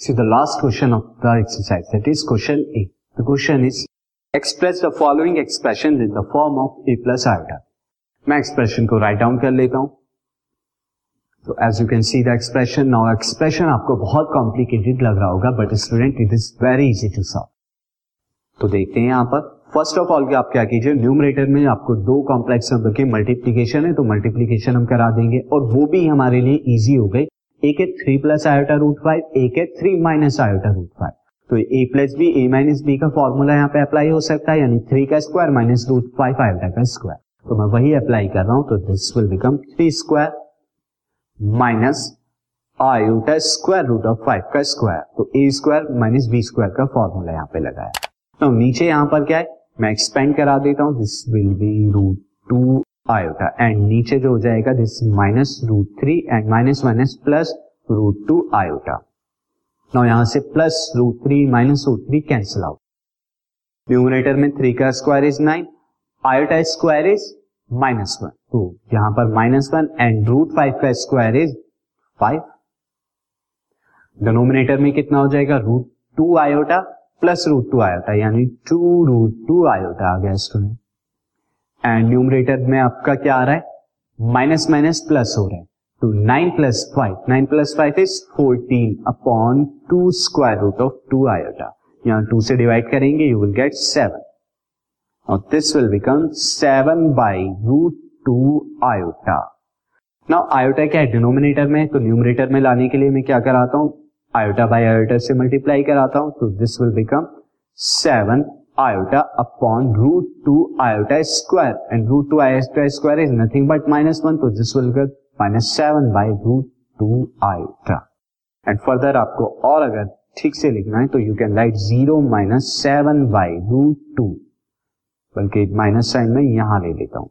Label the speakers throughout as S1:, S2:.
S1: See, the last question of the exercise, that is question A. The question is, express the following expression in the form of a plus iota. मैं expression को write down कर लेता हूँ तो as you can see the expression now expression आपको बहुत complicated लग रहा होगा but student it is very easy to solve तो देखते हैं यहाँ पर फ़र्स्ट ऑफ़ ऑल आप क्या कीजिए न्यूमरेटर में आपको दो कॉम्प्लेक्स नंबर की मल्टीप्लीकेशन है तो मल्टीप्लीकेशन हम करा देंगे, और वो भी हमारे लिए इजी हो गई एक है three plus iota root five एक है three minus iota root five तो A plus B A minus B का फॉर्मूला यहाँ पे अप्लाई हो सकता है, यानी थ्री का square minus root five iota का स्क्वायर तो मैं वही अप्लाई कर रहा हूँ तो this will become three square minus iota square root of five का स्क्वायर तो A square minus B square का फॉर्मूला यहाँ पे लगाया तो नीचे यहाँ पर क्या है? मैं एक्सपेंड करा देता हूँ this will be root two iota. And नीचे जो हो जाएगा this minus root three and minus minus plus root two iota. Now यहाँ से plus root three minus root three cancel out numerator में थ्री का square is nine iota square is minus one तो यहाँ पर minus one and root five का square is five denominator में कितना हो जाएगा? Root two iota plus root two iota, यानी टू रूट टू आयोटा आ गया स्टूडेंट एंड न्यूमरेटर में आपका क्या आ रहा है? माइनस माइनस प्लस हो रहा है। तो nine plus five nine plus five is fourteen upon two square root of two iota यहाँ टू से डिवाइड करेंगे यू विल गेट सेवन और this will become seven by root two iota now iota क्या है? Denominator में तो numerator में लाने के लिए मैं क्या कराता हूँ? आयोटा बाई आयोटा से मल्टीप्लाई कराता हूँ तो this will become seven iota upon root 2 iota square. And root 2 iota square is nothing but minus 1 तो this will get minus 7 by root 2 iota. And further आपको और अगर ठीक से लिखना है तो you can write zero minus seven by root two बल्कि माइनस साइन में यहाँ ले लेता हूँ।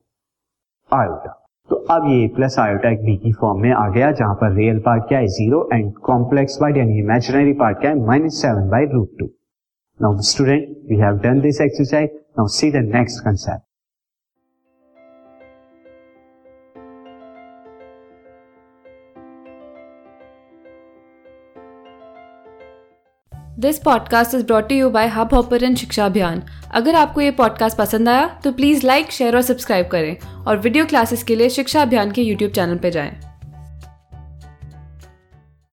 S1: आयोटा तो अब ये प्लस आयोटा एक बी की फॉर्म में आ गया, जहाँ पर रियल पार्ट क्या है? ज़ीरो एंड कॉम्प्लेक्स पार्ट यानी इमेजिनरी पार्ट क्या है? Minus seven by root two Now student, we have done this exercise. Now see the next concept.
S2: This podcast is brought you by hub hopper शिक्षा अभियान अगर आपको ये podcast पसंद आया तो प्लीज़ लाइक शेयर और सब्सक्राइब करें और वीडियो क्लासेस के लिए शिक्षा अभियान के यूट्यूब चैनल पर जाएँ।